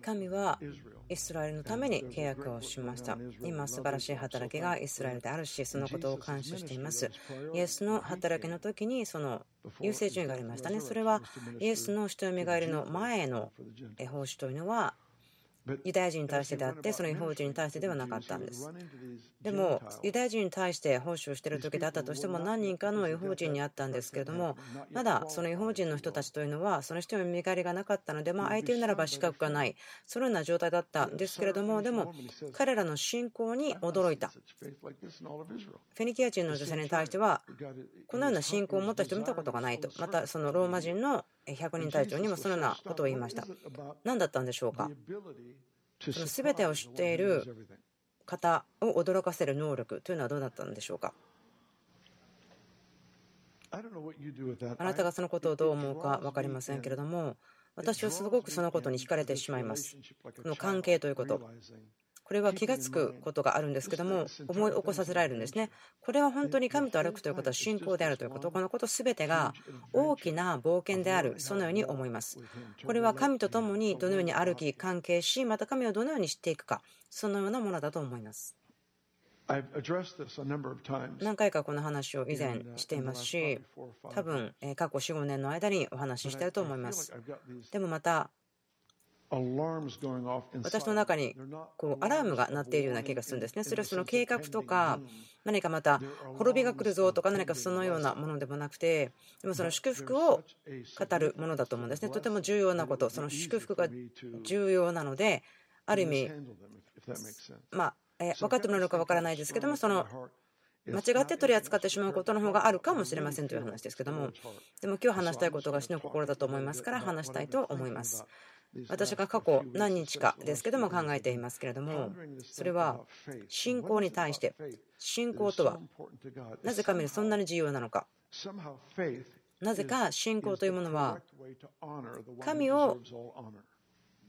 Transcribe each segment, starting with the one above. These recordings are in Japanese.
神はイスラエルのために契約をしました。今素晴らしい働きがイスラエルであるしそのことを感謝しています。イエスの働きの時にその優先順位がありましたね。それはイエスの人よみがえりの前の奉仕というのはユダヤ人に対してであってその違法人に対してではなかったんです。でもユダヤ人に対して奉仕をしている時であったとしても何人かの違法人にあったんですけれどもまだその違法人の人たちというのはその人に見返りがなかったのでまあ相手ならば資格がない。そのような状態だったんですけれどもでも彼らの信仰に驚いた。フェニキア人の女性に対してはこのような信仰を持った人を見たことがないと。またそのローマ人の100人隊長にもそのようなことを言いました。何だったんでしょうか？その全てを知っている方を驚かせる能力というのはどうだったんでしょうか？あなたがそのことをどう思うか分かりませんけれども私はすごくそのことに惹かれてしまいます。この関係ということこれは気が付くことがあるんですけども思い起こさせられるんですね。これは本当に神と歩くということは信仰であるということ。このこと全てが大きな冒険であるそのように思います。これは神と共にどのように歩き関係しまた神をどのように知っていくかそのようなものだと思います。何回かこの話を以前していますし多分過去45年の間にお話ししていると思います。でもまた私の中にこうアラームが鳴っているような気がするんですね。それはその計画とか何かまた滅びが来るぞとか何かそのようなものでもなくてでもその祝福を語るものだと思うんですね。とても重要なことその祝福が重要なのである意味まあ分かってもらえるか分からないですけどもその間違って取り扱ってしまうことの方があるかもしれませんという話ですけどもでも今日話したいことが死の心だと思いますから話したいと思います。私が過去何日かですけども考えていますけれどもそれは信仰に対して信仰とはなぜ神にそんなに重要なのか。なぜか信仰というものは神を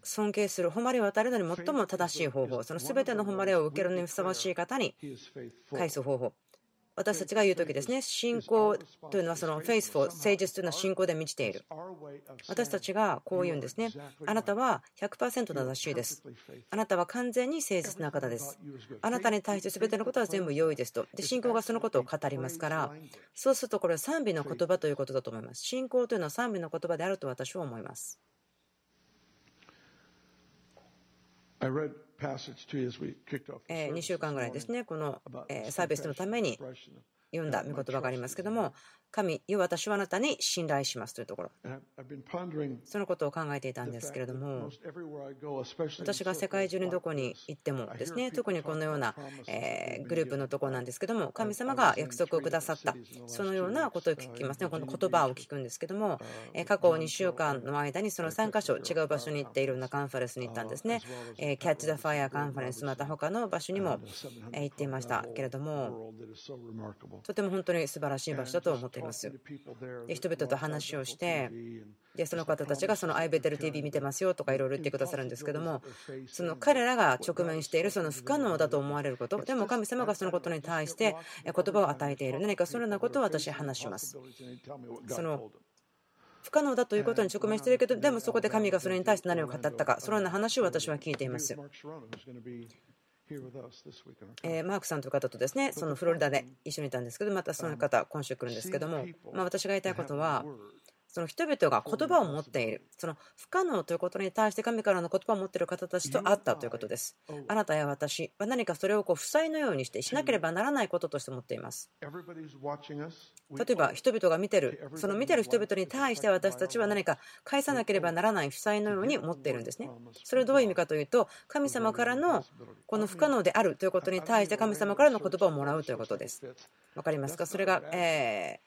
尊敬する誉れを与えるのに最も正しい方法その全ての誉れを受けるのにふさわしい方に返す方法私たちが言う時ですね。信仰というのはそのフェイスフォー誠実というのは信仰で満ちている。私たちがこう言うんですね。あなたは100%正しいです。あなたは完全に誠実な方です。あなたに対して全てのことは全部良いですと。で信仰がそのことを語りますからそうするとこれは賛美の言葉ということだと思います。信仰というのは賛美の言葉であると私は思います2週間ぐらいですね、このサービスのために読んだ御言葉がありますけども、神、よ私はあなたに信頼しますというところ、そのことを考えていたんですけれども、私が世界中にどこに行ってもですね、特にこのようなグループのところなんですけども、神様が約束をくださった、そのようなことを聞きますね、この言葉を聞くんですけども、過去2週間の間にその3箇所、違う場所に行っていろんなカンファレンスに行ったんですね、キャッチ・ザ・ファイアカンファレンス、また他の場所にも行っていましたけれども、とても本当に素晴らしい場所だと思っています。ますで人々と話をしてでその方たちがそのアイベテル TV 見てますよとかいろいろ言ってくださるんですけどもその彼らが直面しているその不可能だと思われることでも神様がそのことに対して言葉を与えている何かそのようなことを私は話します。その不可能だということに直面しているけどでもそこで神がそれに対して何を語ったかそのような話を私は聞いていますえマークさんという方とですねそのフロリダで一緒にいたんですけどまたその方今週来るんですけどもま私が言いたいことはその人々が言葉を持っている。その不可能ということに対して神からの言葉を持っている方たちと会ったということです。あなたや私は何かそれをこう負債のようにしてしなければならないこととして持っています。例えば人々が見てるその見てる人々に対して私たちは何か返さなければならない負債のように持っているんですね。それはどういう意味かというと神様からのこの不可能であるということに対して神様からの言葉をもらうということです。分かりますか？それがえ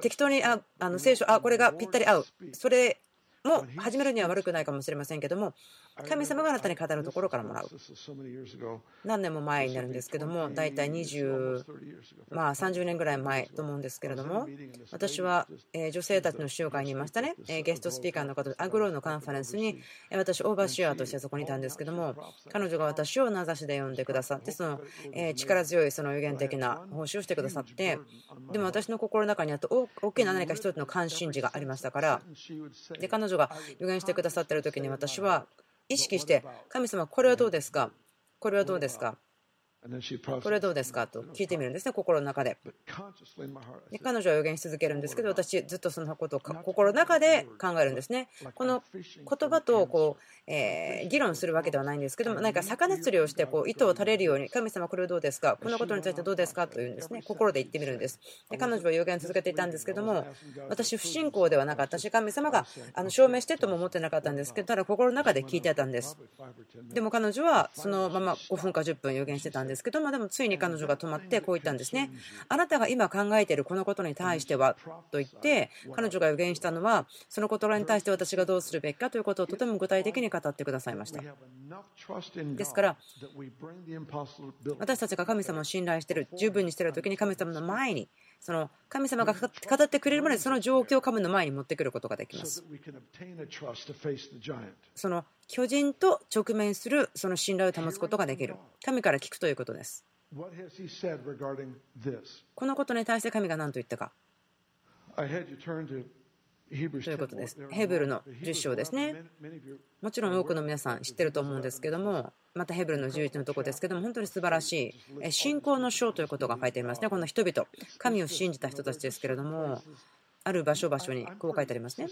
適当にああの聖書あこれがぴったり合う。それも始めるには悪くないかもしれませんけども神様があなたに語るところからもらう。何年も前になるんですけども大体20まあ30年ぐらい前と思うんですけれども私は女性たちの集会にいましたね。ゲストスピーカーの方アグローのカンファレンスに私オーバーシアーとしてそこにいたんですけども彼女が私を名指しで呼んでくださってその力強いその予言的な奉仕をしてくださってでも私の心の中にあと大きな何か一つの関心事がありましたからで彼女が予言してくださっている時に私は意識して神様これはどうですか？これはどうですか？これはどうですかと聞いてみるんですね、心の中で。で彼女は予言し続けるんですけど、私、ずっとそのことを心の中で考えるんですね。この言葉とこう、え議論するわけではないんですけども、何か魚釣りをしてこう糸を垂れるように、神様、これはどうですか、このことについてどうですか？というんですね、心で言ってみるんです。で彼女は予言続けていたんですけども、私、不信仰ではなかったし、神様があの証明してとも思ってなかったんですけど、ただ心の中で聞いてたんです。でも彼女はそのまま5分か10分予言してたんですけど、まあ、でもついに彼女が止まってこう言ったんですね。あなたが今考えているこのことに対してはと言って彼女が予言したのはその言葉に対して私がどうするべきかということをとても具体的に語ってくださいました。ですから私たちが神様を信頼している十分にしている時に神様の前にその神様が語ってくれるまでその状況を神の前に持ってくることができます。その巨人と直面するその信頼を保つことができる。神から聞くということです。このことに対して神が何と言ったか。ということです。ヘブルの10章ですね。もちろん多くの皆さん知ってると思うんですけども、またヘブルの11のとこですけども、本当に素晴らしい信仰の章ということが書いてありますね。この人々、神を信じた人たちですけれども、ある場所場所にこう書いてありますね。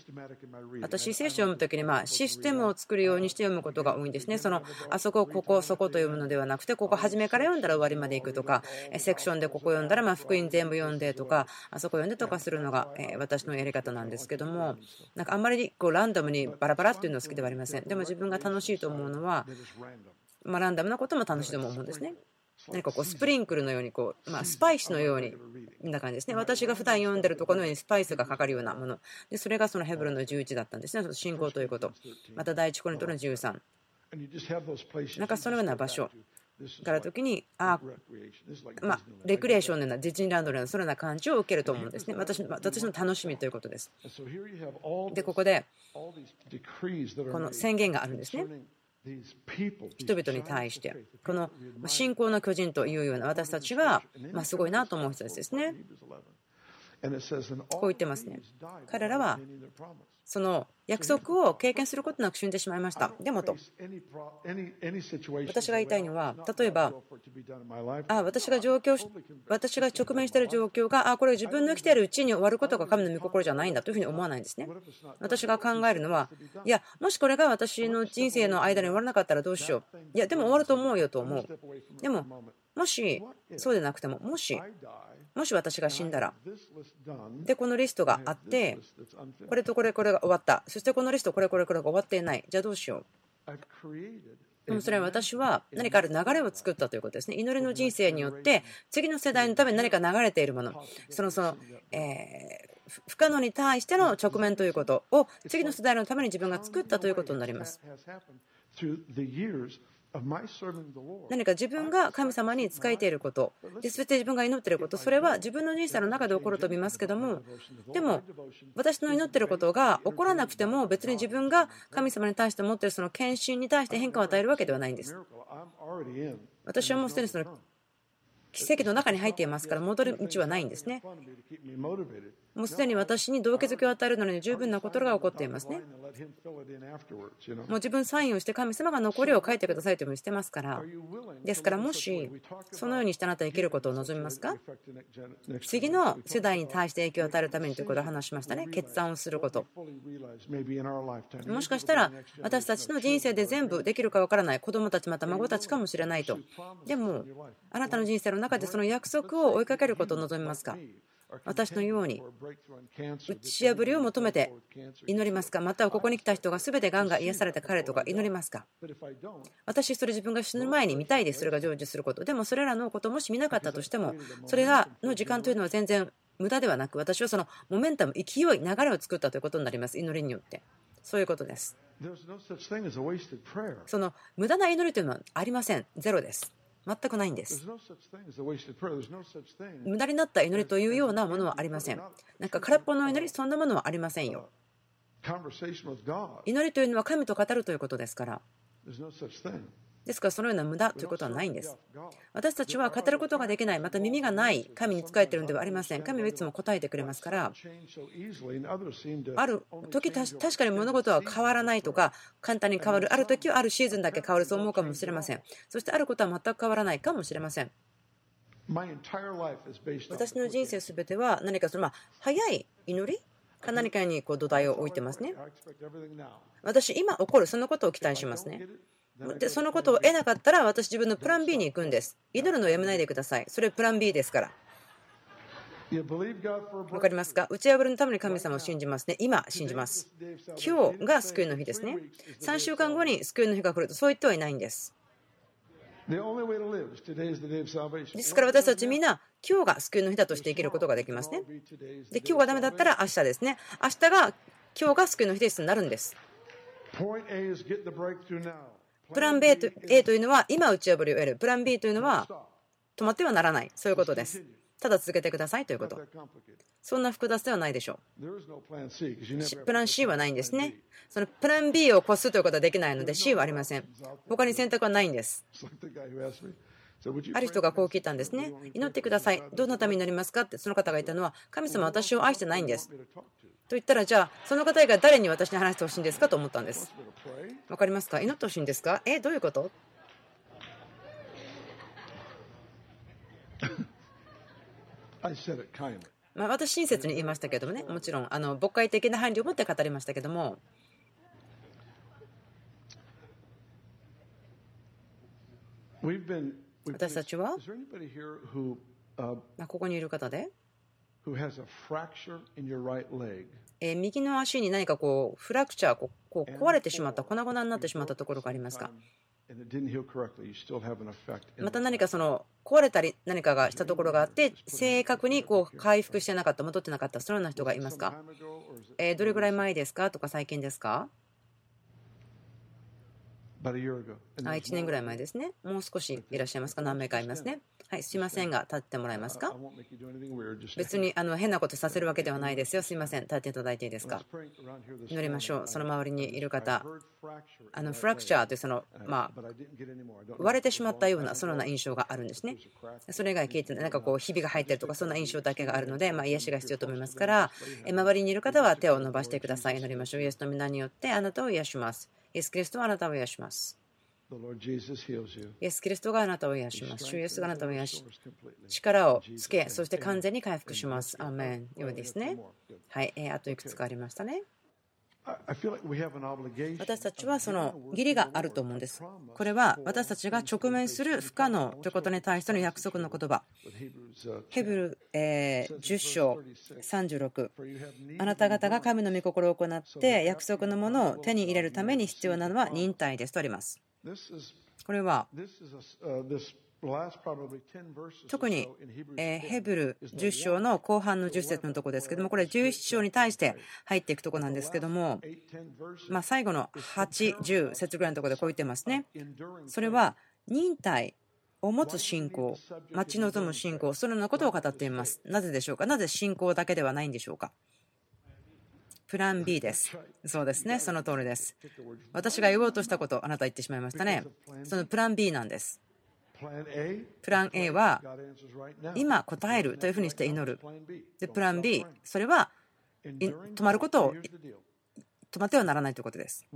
私、聖書を読むときにまあシステムを作るようにして読むことが多いんですね。そのあそこ、ここ、そこと読むのではなくて、ここ初めから読んだら終わりまで行くとか、セクションでここ読んだらま福音全部読んでとか、あそこ読んでとかするのが私のやり方なんですけども、なんかあんまりこうランダムにバラバラっていうのは好きではありません。でも自分が楽しいと思うのは、まランダムなことも楽しいと思うんですね。何かこうスプリンクルのようにこう、まあ、スパイスのようにな感じですね。私が普段読んでるところのようにスパイスがかかるようなもの。でそれがそのヘブルの11だったんですね。信仰ということ。また第一コリントの13なんかそのような場所。から時にあまあ、レクリエーションのようなディズニーランドのようなそのような感じを受けると思うんですね。私私の楽しみということです。でここでこの宣言があるんですね人々に対して、この信仰の巨人というような私たちが、ますごいなと思う人たちですね。こう言ってますね。彼らはその約束を経験することなく死んでしまいました。でもと、私が言いたいのは、例えば、あ私が状況私が直面している状況が、あこれ自分の生きているうちに終わることが神の御心じゃないんだというふうに思わないんですね。私が考えるのは、いや、もしこれが私の人生の間に終わらなかったらどうしよう。いや、でも終わると思うよと思う。でも、もしそうでなくても、もしもし私が死んだら、で、このリストがあって、これとこれこれが終わった、そしてこのリスト、これこれこれが終わっていない、じゃあどうしよう。でもそれは私は何かある流れを作ったということですね。祈りの人生によって次の世代のために何か流れているもの、そのその、えー、不可能に対しての直面ということを次の世代のために自分が作ったということになります。何か自分が神様に仕えていること、で全て自分が祈っていること、それは自分の人生の中で起こると見ますけども、でも私の祈っていることが起こらなくても、別に自分が神様に対して持っているその献身に対して変化を与えるわけではないんです。私はもうすでにその奇跡の中に入っていますから戻る道はないんですね。もうすでに私に動機づけを与えるのに十分なことが起こっていますね。もう自分サインをして神様が残りを書いてくださいというふうにしてますから。ですからもしそのようにしてあなたは生きることを望みますか？次の世代に対して影響を与えるためにということを話しましたね。決断をすること。もしかしたら私たちの人生で全部できるかわからない子供たちまた孫たちかもしれないと。でもあなたの人生の中でその約束を追いかけることを望みますか？私のように打ち破りを求めて祈りますかまたはここに来た人が全てがんが癒された彼とか祈りますか。私それ自分が死ぬ前に見たいですそれが成就すること。でもそれらのことをもし見なかったとしてもそれがの時間というのは全然無駄ではなく私はそのモメンタム勢い流れを作ったということになります。祈りによって。そういうことです。その無駄な祈りというのはありません。ゼロです全くないんです。無駄になった祈りというようなものはありません。なんか空っぽの祈り、そんなものはありませんよ。祈りというのは神と語るということですから。ですからそのような無駄ということはないんです。私たちは語ることができない、また耳がない神に仕えているのではありません。神はいつも答えてくれますから、ある時確かに物事は変わらないとか、簡単に変わる、ある時はあるシーズンだけ変わると思うかもしれません。そしてあることは全く変わらないかもしれません。私の人生すべては何かそのまあ早い祈りか何かにこう土台を置いてますね。私、今起こるそのことを期待しますね。でそのことを得なかったら私自分のプラン B に行くんです。祈るのをやめないでください。それプラン B ですから。分かりますか？打ち破りのために神様を信じますね。今信じます。今日が救いの日ですね。3週間後に救いの日が来るとそう言ってはいないんです。ですから私たちみんな今日が救いの日だとして生きることができますね。で今日がダメだったら明日ですね。明日が今日が救いの日ですになるんですプラン B と A というのは今打ち破りを得る。プラン B というのは止まってはならない。そういうことです。ただ続けてくださいということ。そんな複雑ではないでしょう。プラン C はないんですね。そのプラン B を越すということはできないので C はありません。他に選択はないんです。ある人がこう聞いたんですね。祈ってください。どんなためになりますかってその方が言ったのは、神様私を愛してないんです。と言ったら、じゃあ、その方以外誰に私に話してほしいんですかと思ったんです。わかりますか祈ってほしいんですか？え、どういうこと？まあ、私、親切に言いましたけどもね、もちろん、あの牧会的な配慮を持って語りましたけども、私たちは、ここにいる方で、え右の足に何かこうフラクチャーこう壊れてしまった粉々になってしまったところがありますか？また何かその壊れたり何かがしたところがあって正確にこう回復してなかった戻ってなかったそのような人がいますか、えどれぐらい前ですか？とか最近ですか？あ1年ぐらい前ですね。もう少しいらっしゃいますか何名かいますね。はい、すいませんが、立ってもらえますか別にあの変なことさせるわけではないですよ。すいません、立っていただいていいですか？祈りましょう。その周りにいる方、あのフラクチャーというその、まあ、割れてしまったような、そのような印象があるんですね。それ以外聞いて、なんかこう、ひびが入ってるとか、そんな印象だけがあるので、まあ、癒しが必要と思いますから、周りにいる方は手を伸ばしてください。祈りましょう。イエスの皆によってあなたを癒します。イエス・キリストはあなたを癒します。イエス・キリストがあなたを癒します。主イエスがあなたを癒し、力をつけ、そして完全に回復します。アーメン。ようですね。はい、えー、あといくつかありましたね。私たちはその義理があると思うんです。これは私たちが直面する不可能ということに対しての約束の言葉。ヘブル10章36。あなた方が神の御心を行って約束のものを手に入れるために必要なのは忍耐ですとあります。これは特にヘブル10章の後半の10節のところですけどもこれ11章に対して入っていくところなんですけどもま最後の8、10節ぐらいのところでこう言ってますねそれは忍耐を持つ信仰待ち望む信仰そのようなことを語っていますなぜでしょうか？なぜ信仰だけではないんでしょうか？プラン B です。そうですね、その通りです。私が言おうとしたこと、あなた言ってしまいましたね。そのプラン B なんです。プラン A は今答えるというふうにして祈る。で、プラン B、それは止まることを止まってはならないということです。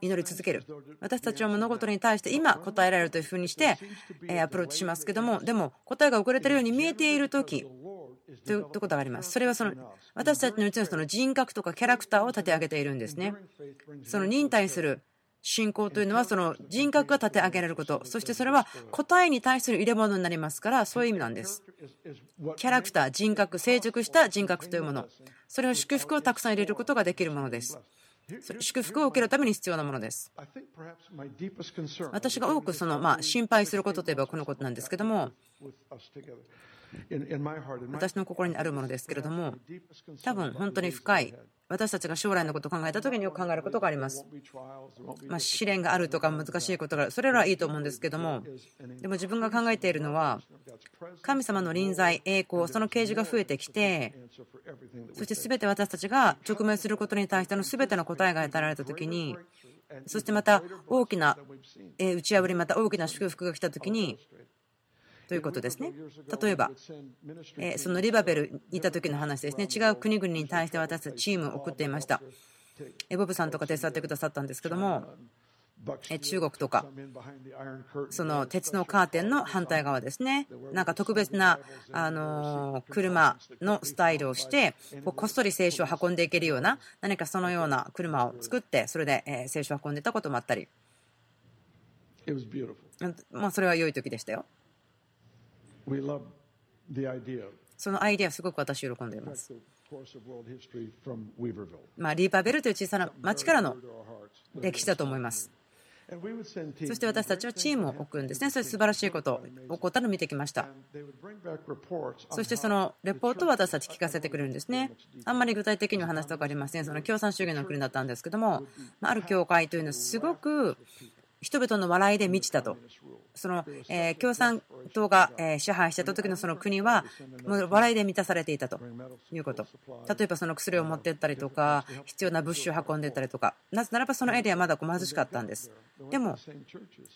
祈り続ける。私たちは物事に対して今答えられるというふうにしてアプローチしますけども、でも答えが遅れているように見えている時ということがあります。それはその私たちのうちのその人格とかキャラクターを立て上げているんですね。その忍耐する信仰というのはその人格が立て上げられること。そしてそれは答えに対する入れ物になりますからそういう意味なんです。キャラクター人格成熟した人格というもの。それを祝福をたくさん入れることができるものです。祝福を受けるために必要なものです。私が多くそのまあ心配することといえばこのことなんですけども私の心にあるものですけれども多分本当に深い私たちが将来のことを考えた時によく考えることがあります。まあ、試練があるとか難しいことがあるそれらはいいと思うんですけどもでも自分が考えているのは神様の臨在栄光その啓示が増えてきてそして全て私たちが直面することに対しての全ての答えが与えられた時にそしてまた大きな打ち破り、また大きな祝福が来た時に、ということですね。例えば、そのリバベルにいた時の話ですね、違う国々に対して私たちチームを送っていました。ボブさんとか手伝ってくださったんですけども、中国とか、その鉄のカーテンの反対側ですね、なんか特別なあの車のスタイルをして、こっそり聖書を運んでいけるような、何かそのような車を作って、それで聖書を運んでいたこともあったり、まあ、それは良い時でしたよ。そのアイデア、すごく私、喜んでいます。まあ、リーパーベルという小さな町からの歴史だと思います。そして私たちはチームを置くんですね。それ素晴らしいこと起こったのを見てきました。そしてそのレポートを私たち聞かせてくれるんですね。あんまり具体的には話したくありません。その共産主義の国だったんですけども、ある教会というのはすごく人々の笑いで満ちたと。その、え共産党が、え支配してた時のその国は、もう笑いで満たされていたということ。例えばその薬を持っていったりとか、必要な物資を運んでいったりとか、なぜならばそのエリアはまだ貧しかったんです。でも、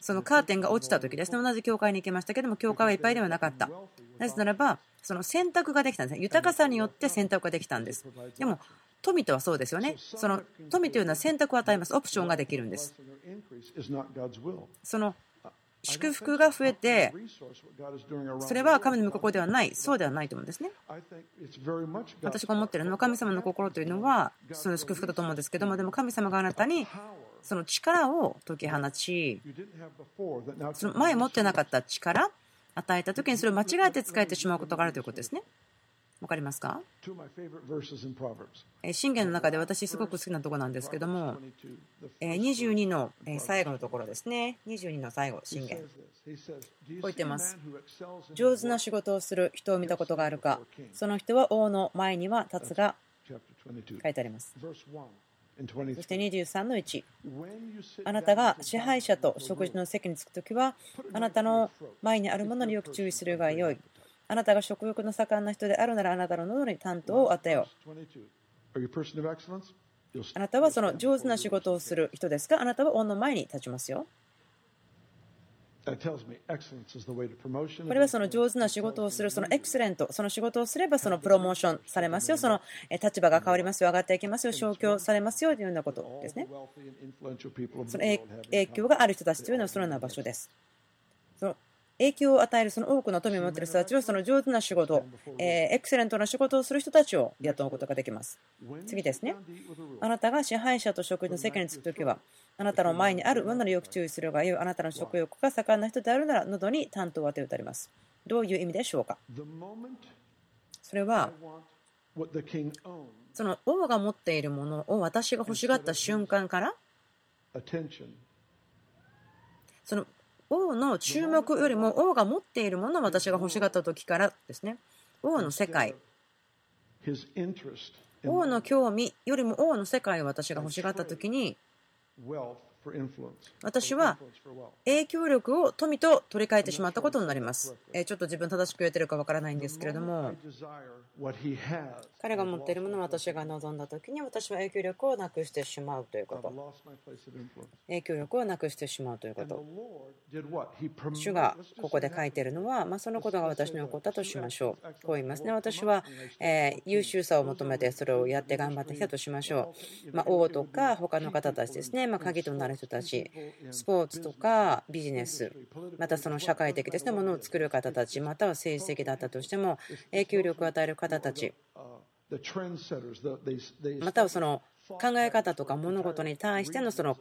そのカーテンが落ちた時ですね、同じ教会に行きましたけども、教会はいっぱいではなかった。なぜならば、その選択ができたんですね。豊かさによって選択ができたんです。でも、富とはそうですよね。その富というのは選択を与えます。オプションができるんです。その祝福が増えて、それは神の御心ではない、そうではないと思うんですね。私が思ってるのは、神様の心というのは、その祝福だと思うんですけども、でも神様があなたにその力を解き放ち、その前持ってなかった力、与えた時にそれを間違えて使えてしまうことがあるということですね。分かりますか？信玄の中で私すごく好きなところなんですけども22の最後のところですね。22の最後信玄。こう言ってます。上手な仕事をする人を見たことがあるかその人は王の前には立つが書いてあります。そして23の1あなたが支配者と食事の席に着くときはあなたの前にあるものによく注意するがよいあなたが食欲の盛んな人であるならあなたの喉に担当を与えよう。あなたはその上手な仕事をする人ですか？あなたは王の前に立ちますよ。これはその上手な仕事をする、そのエクセレント、その仕事をすればそのプロモーションされますよ、その立場が変わりますよ、上がっていきますよ、昇給されますよというようなことですね。その影響がある人たちというのはそのような場所です。影響を与えるその多くの富を持っている人たちはその上手な仕事、えエクセレントな仕事をする人たちを雇うことができます。次ですね。あなたが支配者と食事の席に着くときは、あなたの前にあるものによく注意するがよい、あなたの食欲が盛んな人であるなら、喉に担当を当て打たれます。どういう意味でしょうか？それは、その王が持っているものを私が欲しがった瞬間から、その王の注目よりも王が持っているものを私が欲しがった時からですね。王の世界。王の興味よりも王の世界を私が欲しがった時に私は影響力を富と取り替えてしまったことになります。ちょっと自分正しく言えてるかわからないんですけれども、彼が持っているものを私が望んだ時に私は影響力をなくしてしまうということ。影響力をなくしてしまうということ。主がここで書いているのは、まあ、そのことが私に起こったとしましょう。こう言いますね。私は、え優秀さを求めてそれをやって頑張ってきたとしましょう。まあ、王とか他の方たちですね、まあ、鍵となるる人たち、スポーツとかビジネス、またその社会的ですね、ものを作る方たち、または政治的だったとしても、影響力を与える方たち、またはその考え方とか物事に対してのその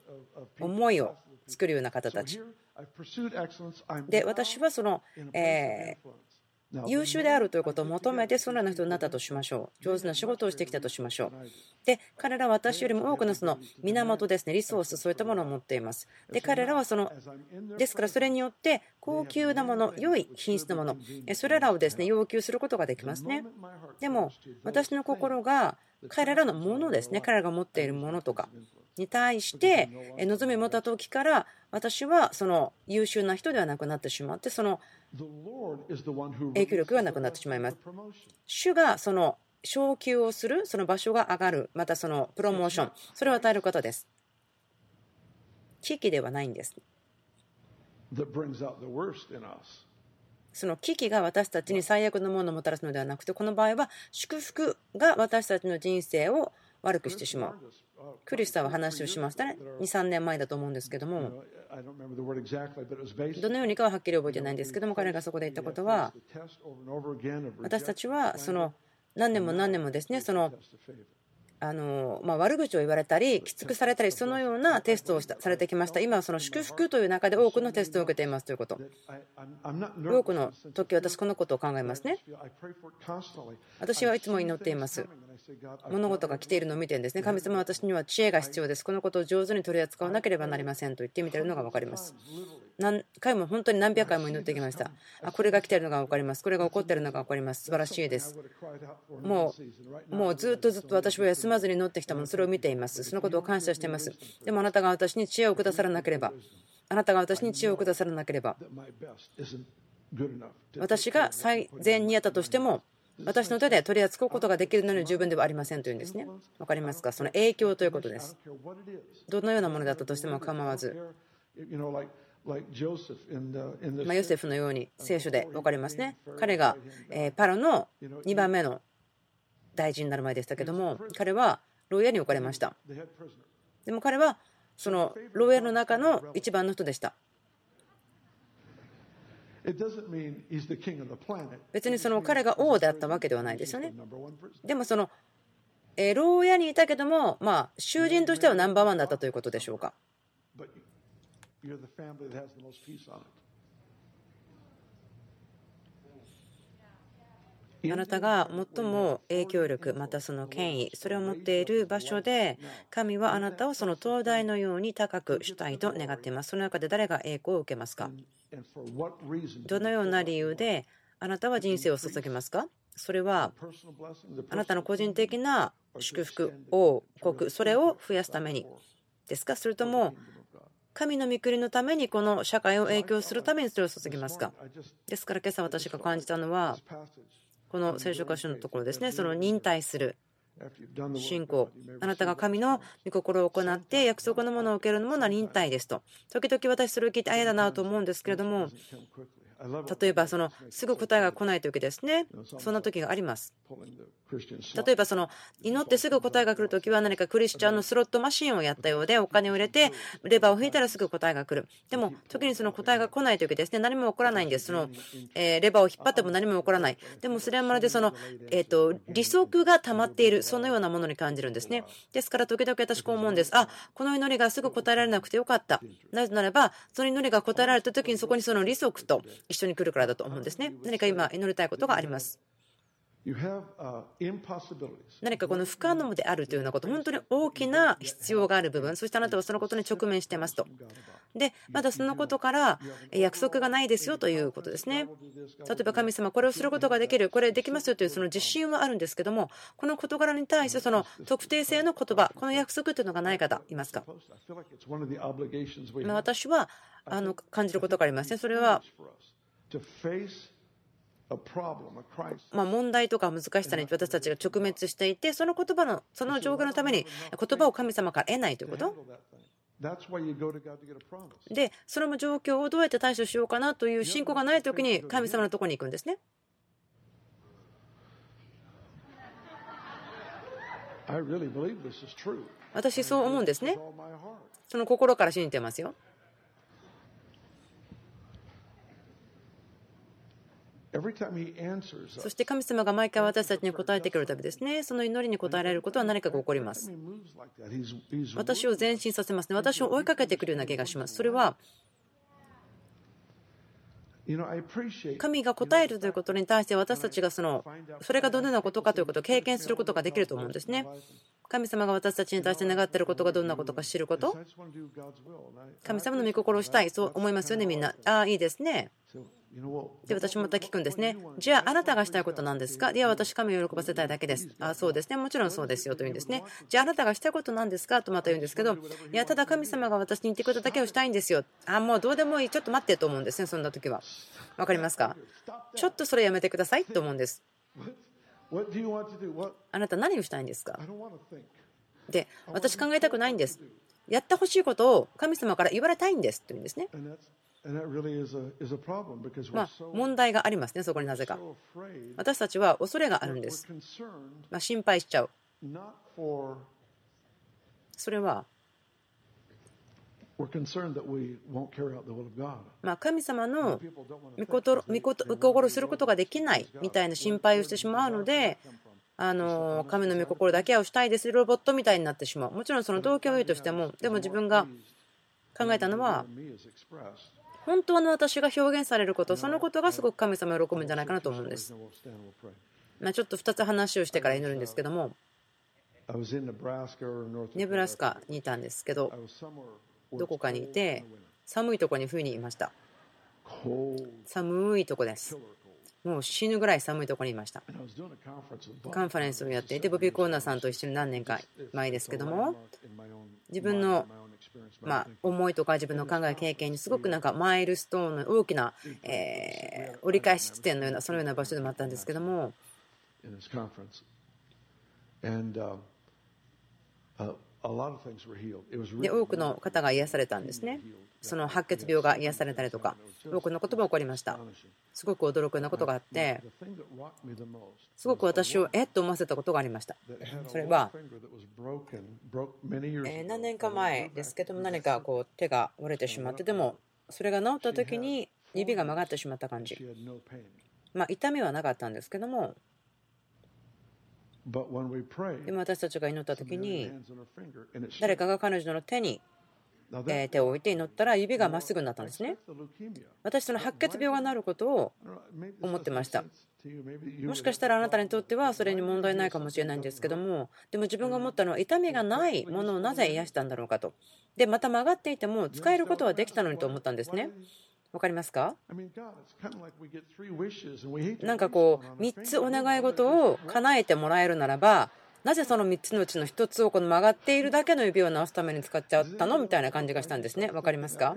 思いを作るような方たち。で、私はその、え優秀であるということを求めてそのような人になったとしましょう。上手な仕事をしてきたとしましょう。で、彼らは私よりも多くのその源ですね、リソース、そういったものを持っています。で、彼らはその、ですからそれによって高級なもの、良い品質のもの、それらをですね、要求することができますね。でも、私の心が彼らのものですね、彼らが持っているものとかに対して望みを持った時から私はその優秀な人ではなくなってしまってその影響力がなくなってしまいます。主がその昇給をする、その場所が上がる、またそのプロモーション、それを与える方です。危機ではないんです。その危機が私たちに最悪のものをもたらすのではなくて、この場合は祝福が私たちの人生を悪くしてしまう。クリスさんは話をしましたね。2、3年前だと思うんですけども、どのようにかははっきり覚えてないんですけども、彼がそこで言ったことは、私たちはその何年も何年もですね、そのあのま、悪口を言われたり、きつくされたり、そのようなテストをされてきました。今はその祝福という中で多くのテストを受けていますということ。多くの時、私、このことを考えますね。私はいつも祈っています。物事が来ているのを見てるんですね。神様、私には知恵が必要です。このことを上手に取り扱わなければなりませんと言ってみているのが分かります。何回も本当に何百回も祈ってきました。あこれが来ているのが分かります。これが起こっているのが分かります。素晴らしいです。もうもうずっとずっと私は休まずに乗ってきたもの、それを見ています。そのことを感謝しています。でもあなたが私に知恵をくださらなければ、あなたが私に知恵をくださらなければ、私が最善にやったとしても、私の手で取り扱うことができるのに十分ではありませんというんですね。分かりますか？その影響ということです。どのようなものだったとしても構わず。まヨセフのように聖書で分かりますね。彼がパロの2番目の大臣になる前でしたけども、彼は牢屋に置かれました。でも彼はその牢屋の中の一番の人でした。別にその彼が王であったわけではないですよね。でもその牢屋にいたけども、まあ、囚人としてはナンバーワンだったということでしょうか。あなたが最も影響力、またその権威、それを持っている場所で、神はあなたをその灯台のように高くしたいと願っています。その中で誰が栄光を受けますか？どのような理由であなたは人生を注ぎますか？それはあなたの個人的な祝福、王国、それを増やすためにですか？それとも神の御国のためにこの社会を影響するためにそれを注ぎますか？ですから今朝私が感じたのはこの聖書箇所のところですね。その忍耐する信仰。あなたが神の御心を行って約束のものを受けるのも忍耐ですと。時々私それを聞いてあやだなと思うんですけれども例えばそのすぐ答えが来ない時ですね。そんな時があります。例えばその祈ってすぐ答えが来る時は何かクリスチャンのスロットマシンをやったようでお金を入れてレバーを引いたらすぐ答えが来る。でも時にその答えが来ない時ですね。何も起こらないんです。その、えレバーを引っ張っても何も起こらない。でもそれはまるでその、えー、と利息が溜まっている。そのようなものに感じるんですね。ですから時々私こう思うんです。あこの祈りがすぐ答えられなくてよかった。なぜならばその祈りが答えられた時にそこにその利息と一緒に来るからだと思うんですね。何か今祈りたいことがあります。何かこの不可能であるというようなこと、本当に大きな必要がある部分、そしてあなたはそのことに直面してますと。で、まだそのことから約束がないですよということですね。例えば神様、これをすることができる、これできますよというその自信はあるんですけども、この事柄に対してその特定性の言葉、この約束というのがない方、いますか？私はあの感じることがありますね。それはま問題とか難しさに私たちが直面していて、その言葉の、その状況のために言葉を神様から得ないということ？で、その状況をどうやって対処しようかなという信仰がないときに神様のところに行くんですね。私、そう思うんですね。その心から信じてますよ。そして神様が毎回私たちに答えてくるたびですね、その祈りに応えられることは何かが起こります。私を前進させますね。私を追いかけてくるような気がします。それは神が答えるということに対して私たちがそのそれがどのようなことかということを経験することができると思うんですね。神様が私たちに対して願っていることがどんなことか知ること。神様の御心をしたい、そう思いますよね、みんな。ああ、いいですね。で、私もまた聞くんですね。じゃあ、あなたがしたいことなんですか？いや、私、神を喜ばせたいだけです。あそうですね。もちろんそうですよと言うんですね。じゃあ、あなたがしたいことなんですか？とまた言うんですけど、いや、ただ神様が私に言ってくれただけをしたいんですよ。あ、もうどうでもいい。ちょっと待ってと思うんですね。そんな時は。わかりますか？ちょっとそれやめてくださいと思うんです。あなた何をしたいんですか？で、私考えたくないんです。やってほしいことを神様から言われたいんですというんですね。まあ、問題がありますね、そこになぜか。私たちは恐れがあるんです。まあ、心配しちゃう。それは、まあ、神様の御心することができないみたいな心配をしてしまうので、あの神の御心だけをしたいですロボットみたいになってしまう。もちろんその動機を言うとしても、でも自分が考えたのは、本当の私が表現されること、そのことがすごく神様を喜ぶんじゃないかなと思うんです。まあ、ちょっと2つ話をしてから祈るんですけども、ネブラスカにいたんですけど、どこかにいて、寒いとこに冬にいました。寒いとこです。もう死ぬぐらい寒いところにいました。カンファレンスをやっていて、ボビー・コーナーさんと一緒に何年か前ですけども、自分のま思いとか自分の考え、経験にすごくなんかマイルストーンの大きな、え折り返し地点のような、そのような場所でもあったんですけども。で多くの方が癒されたんですね。その白血病が癒されたりとか、多くのことも起こりました。すごく驚くようなことがあって、すごく私をえっと思わせたことがありました。それは、え何年か前ですけども、何かこう手が折れてしまって、でもそれが治った時に指が曲がってしまった感じ。まあ、痛みはなかったんですけども、でも私たちが祈った時に誰かが彼女の手に手を置いて祈ったら指がまっすぐになったんですね。私、その白血病がなることを思ってました。もしかしたらあなたにとってはそれに問題ないかもしれないんですけども、でも自分が思ったのは痛みがないものをなぜ癒したんだろうかと。で、また曲がっていても使えることはできたのにと思ったんですね。分かりますか？なんかこう3つお願い事を叶えてもらえるならばなぜその3つのうちの1つをこの曲がっているだけの指を直すために使っちゃったの？みたいな感じがしたんですね。分かりますか？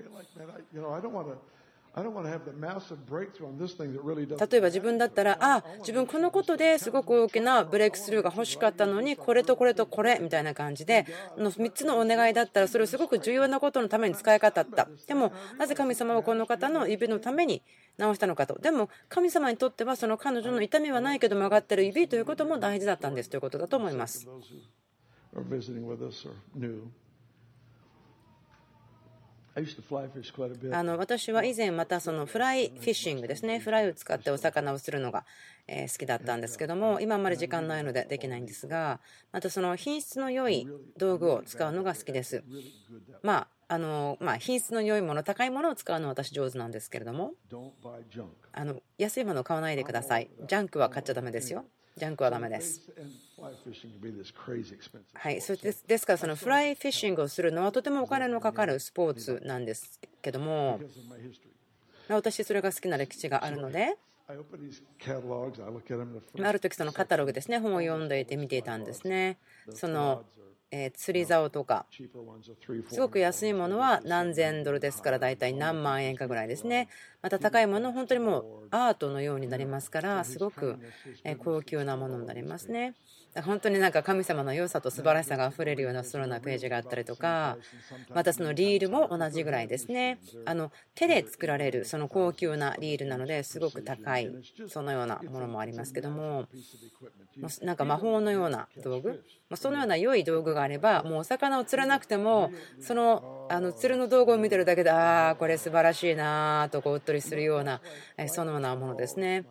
例えば自分だったら、あ自分このことですごく大きなブレイクスルーが欲しかったのに、これとこれとこれみたいな感じで、の3つのお願いだったら、それをすごく重要なことのために使い方だった。でも、なぜ神様はこの方の指のために直したのかと。でも、神様にとっては、その彼女の痛みはないけど曲がってる指ということも大事だったんですということだと思います。あの私は以前またそのフライフィッシングですね。フライを使ってお魚をするのが好きだったんですけども今あんまり時間ないのでできないんですがまたその品質の良い道具を使うのが好きです。まああのまあ、品質の良いもの高いものを使うのは私上手なんですけれどもあの安いものを買わないでください。ジャンクは買っちゃだめですよジャンクはダメです。はい、そですですからそのフライフィッシングをするのはとてもお金のかかるスポーツなんですけども私それが好きな歴史があるのである時そのカタログですね本を読んでいて見ていたんですね。そのえ釣り竿とか。すごく安いものは何千ドルですから大体何万円かぐらいですね。また高いもの本当にもうアートのようになりますからすごく高級なものになりますね。本当になんか神様の良さと素晴らしさがあふれるようなそのようなページがあったりとかまたそのリールも同じぐらいですねあの手で作られるその高級なリールなのですごく高いそのようなものもありますけどもなんか魔法のような道具そのような良い道具があればもうお魚を釣らなくてもそのあの釣るの道具を見てるだけでああこれ素晴らしいなとこううっとりするようなそのようなものですね。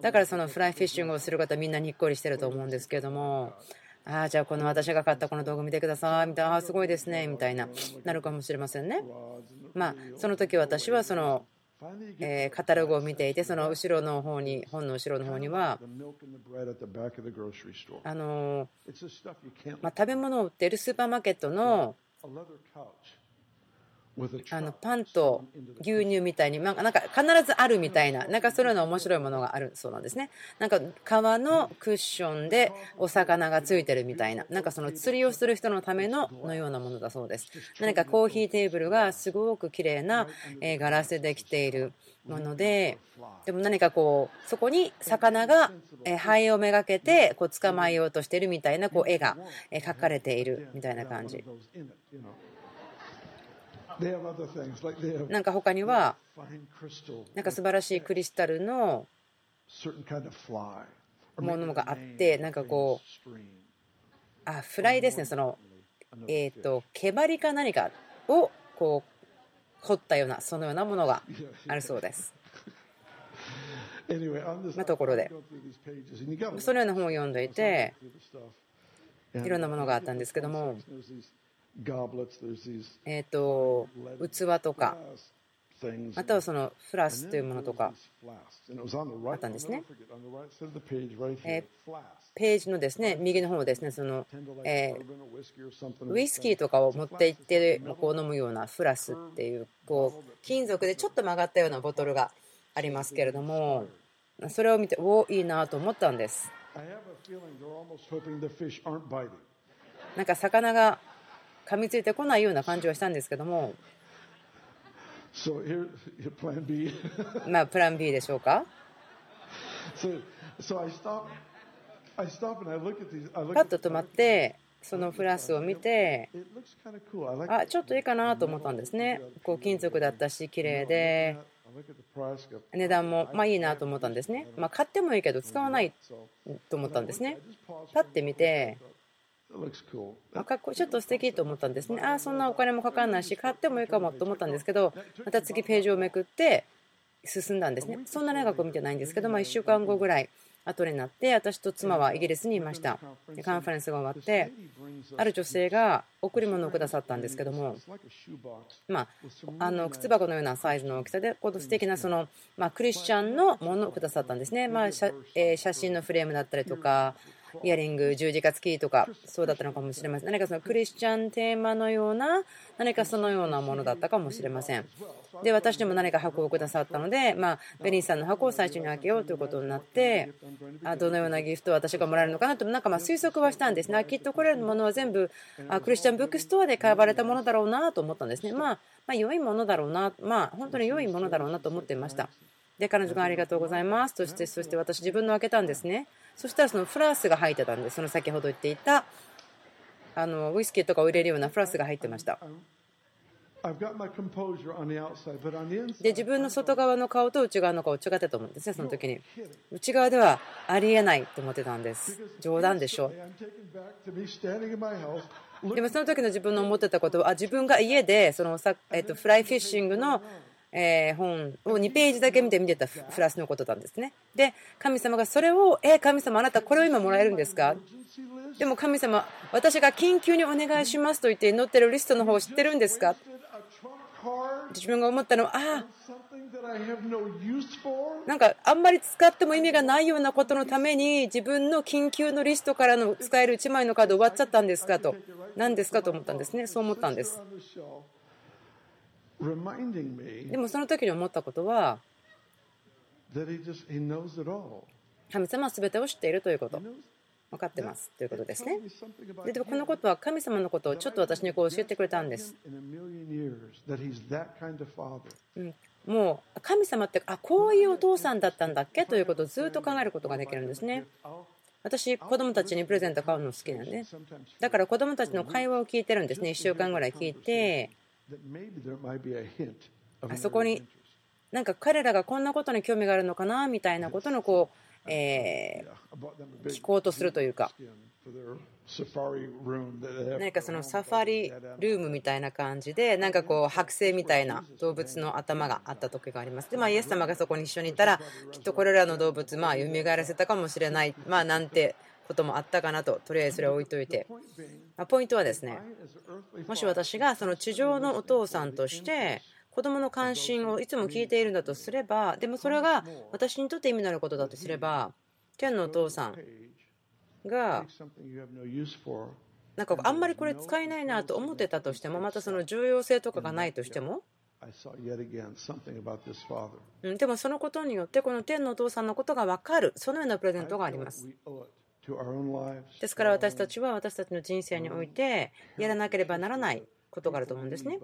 だからそのフライフィッシングをする方みんなにっこりしてると思うんですけどもああじゃあこの私が買ったこの動画見てください。みたいな。ああすごいですね。みたいななるかもしれませんね。まあその時私はそのえカタログを見ていてその後ろの方に本の後ろの方にはあのま食べ物を売ってるスーパーマーケットのあのパンと牛乳みたいに、なんか必ずあるみたいな、なんかそのような面白いものがあるそうなんですね。なんか革のクッションでお魚がついてるみたいな、なんかその釣りをする人のためののようなものだそうです。何かコーヒーテーブルがすごく綺麗なガラスでできているもので、でも何かこう、そこに魚がハエをめがけてこう捕まえようとしているみたいなこう絵が描かれているみたいな感じ。なんか他にはなんか素晴らしいクリスタルのものがあってなんかこうあフライですねそのえっと毛針か何かをこう彫ったようなそのようなものが あるそうです。まところで。そのような本を読んでいていろんなものがあったんですけどもえっと器とか。またはそのフラスというものとか。あったんですね。えページのですね右の方ですねそのえウイスキーとかを持って行ってこう飲むようなフラスっていうこう金属でちょっと曲がったようなボトルがありますけれどもそれを見ておおいいなと思ったんです。なんか魚が噛みついてこないような感じはしたんですけども。まあプラン B でしょうか？パッと止まってそのフラスを見てあちょっといいかなと思ったんですね。こう金属だったし綺麗で。値段もまあいいなと思ったんですね。まあ買ってもいいけど使わないと思ったんですね。パッて見てかっこちょっと素敵と思ったんですね。ああそんなお金もかかんないし買ってもいいかもと思ったんですけどまた次ページをめくって進んだんですね。そんな長く見てないんですけど、まあ、1週間後ぐらい後になって私と妻はイギリスにいました。カンファレンスが終わってある女性が贈り物をくださったんですけどもまあの靴箱のようなサイズの大きさでこの素敵なそのまクリスチャンのものをくださったんですね。まあ写真のフレームだったりとかイヤリング十字架付きとかそうだったのかもしれません。何かそのクリスチャンテーマのような何かそのようなものだったかもしれません。で私にも何か箱をくださったので、まあ、ベリーさんの箱を最初に開けようということになってあどのようなギフトを私がもらえるのかなとなんかま推測はしたんですね。きっとこれらのものは全部あ Christian bookstore で買われたものだろうなと思ったんですね。まあ、まあ、良いものだろうなまあ本当に良いものだろうなと思っていました。で彼女がありがとうございます。としてそして私自分の開けたんですね。そしたらそのフラスが入ってたんです。その先ほど言っていたあのウイスキーとかを入れるようなフラスが入ってました。で自分の外側の顔と内側の顔違ってと思うんですねその時に。内側ではありえないと思ってたんです。冗談でしょ。でもその時の自分の思ってたことは自分が家でそのさ、えっと、フライフィッシングのえ本を2ページだけ見て見てたフラスのことなんですね。で、神様がそれを、え、神様、あなたこれを今もらえるんですか？でも神様、私が緊急にお願いしますと言って載ってるリストの方を知ってるんですか？自分が思ったのは、ああ、なんかあんまり使っても意味がないようなことのために自分の緊急のリストからの使える1枚のカード終わっちゃったんですかと、何ですかと思ったんですね、そう思ったんです。でもその時に思ったことは神様は全てを知っているということ。分かってます。ということですね。でもこのことは神様のことをちょっと私にこう教えてくれたんです、うん、もう神様ってあこういうお父さんだったんだっけということをずっと考えることができるんですね。私子供たちにプレゼント買うの好きなんで。だから子供たちの会話を聞いてるんですね。1週間ぐらい聞いてあそこになんか彼らがこんなことに興味があるのかなみたいなことのこう、えー、聞こうとするというか。何かそのサファリルームみたいな感じでなんかこう剥製みたいな動物の頭があった時があります。でまあイエス様がそこに一緒にいたらきっとこれらの動物まあ蘇らせたかもしれない。まあなんてこともあったかなととりあえずそれを置いといて。ポイントはですねもし私がその地上のお父さんとして子供の関心をいつも聞いているんだとすればでもそれが私にとって意味のあることだとすれば天のお父さんがなんかあんまりこれ使えないなと思ってたとしてもまたその重要性とかがないとしてもでもそのことによってこの天のお父さんのことが分かる。そのようなプレゼントがあります。ですから私たちは私たちの人生においてやらなければならないことがあると思うんですね。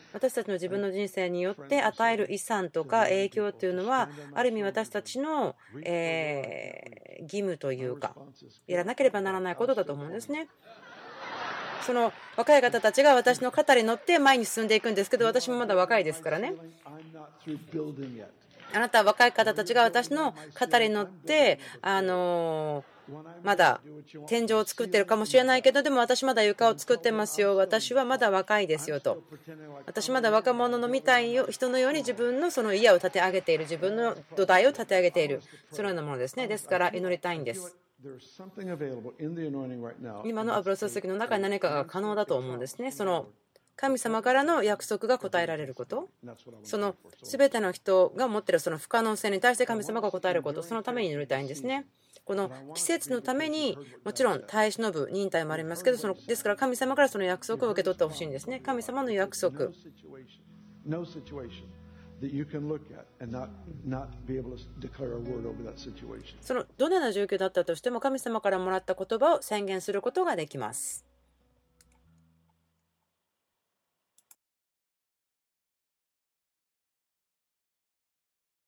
私たちの自分の人生によって与える遺産とか影響というのはある意味私たちのえ義務というかやらなければならないことだと思うんですね。その若い方たちが私の肩に乗って前に進んでいくんですけど私もまだ若いですからねあなたは若い方たちが私の肩に乗ってあのまだ天井を作ってるかもしれないけどでも私まだ床を作ってますよ。私はまだ若いですよと。私まだ若者のみたい人のように自分のその家を建て上げている。自分の土台を建て上げている。そのようなものですね。ですから祈りたいんです。今の油注ぎの中に何かが可能だと思うんですね。その神様からの約束が答えられること、その全ての人が持っているその不可能性に対して神様が答えること、そのために祈りたいんですね。この季節のためにもちろん耐え忍ぶ忍耐もありますけどそのですから神様からその約束を受け取ってほしいんですね。神様の約束。そのどのような状況だったとしても神様からもらった言葉を宣言することができます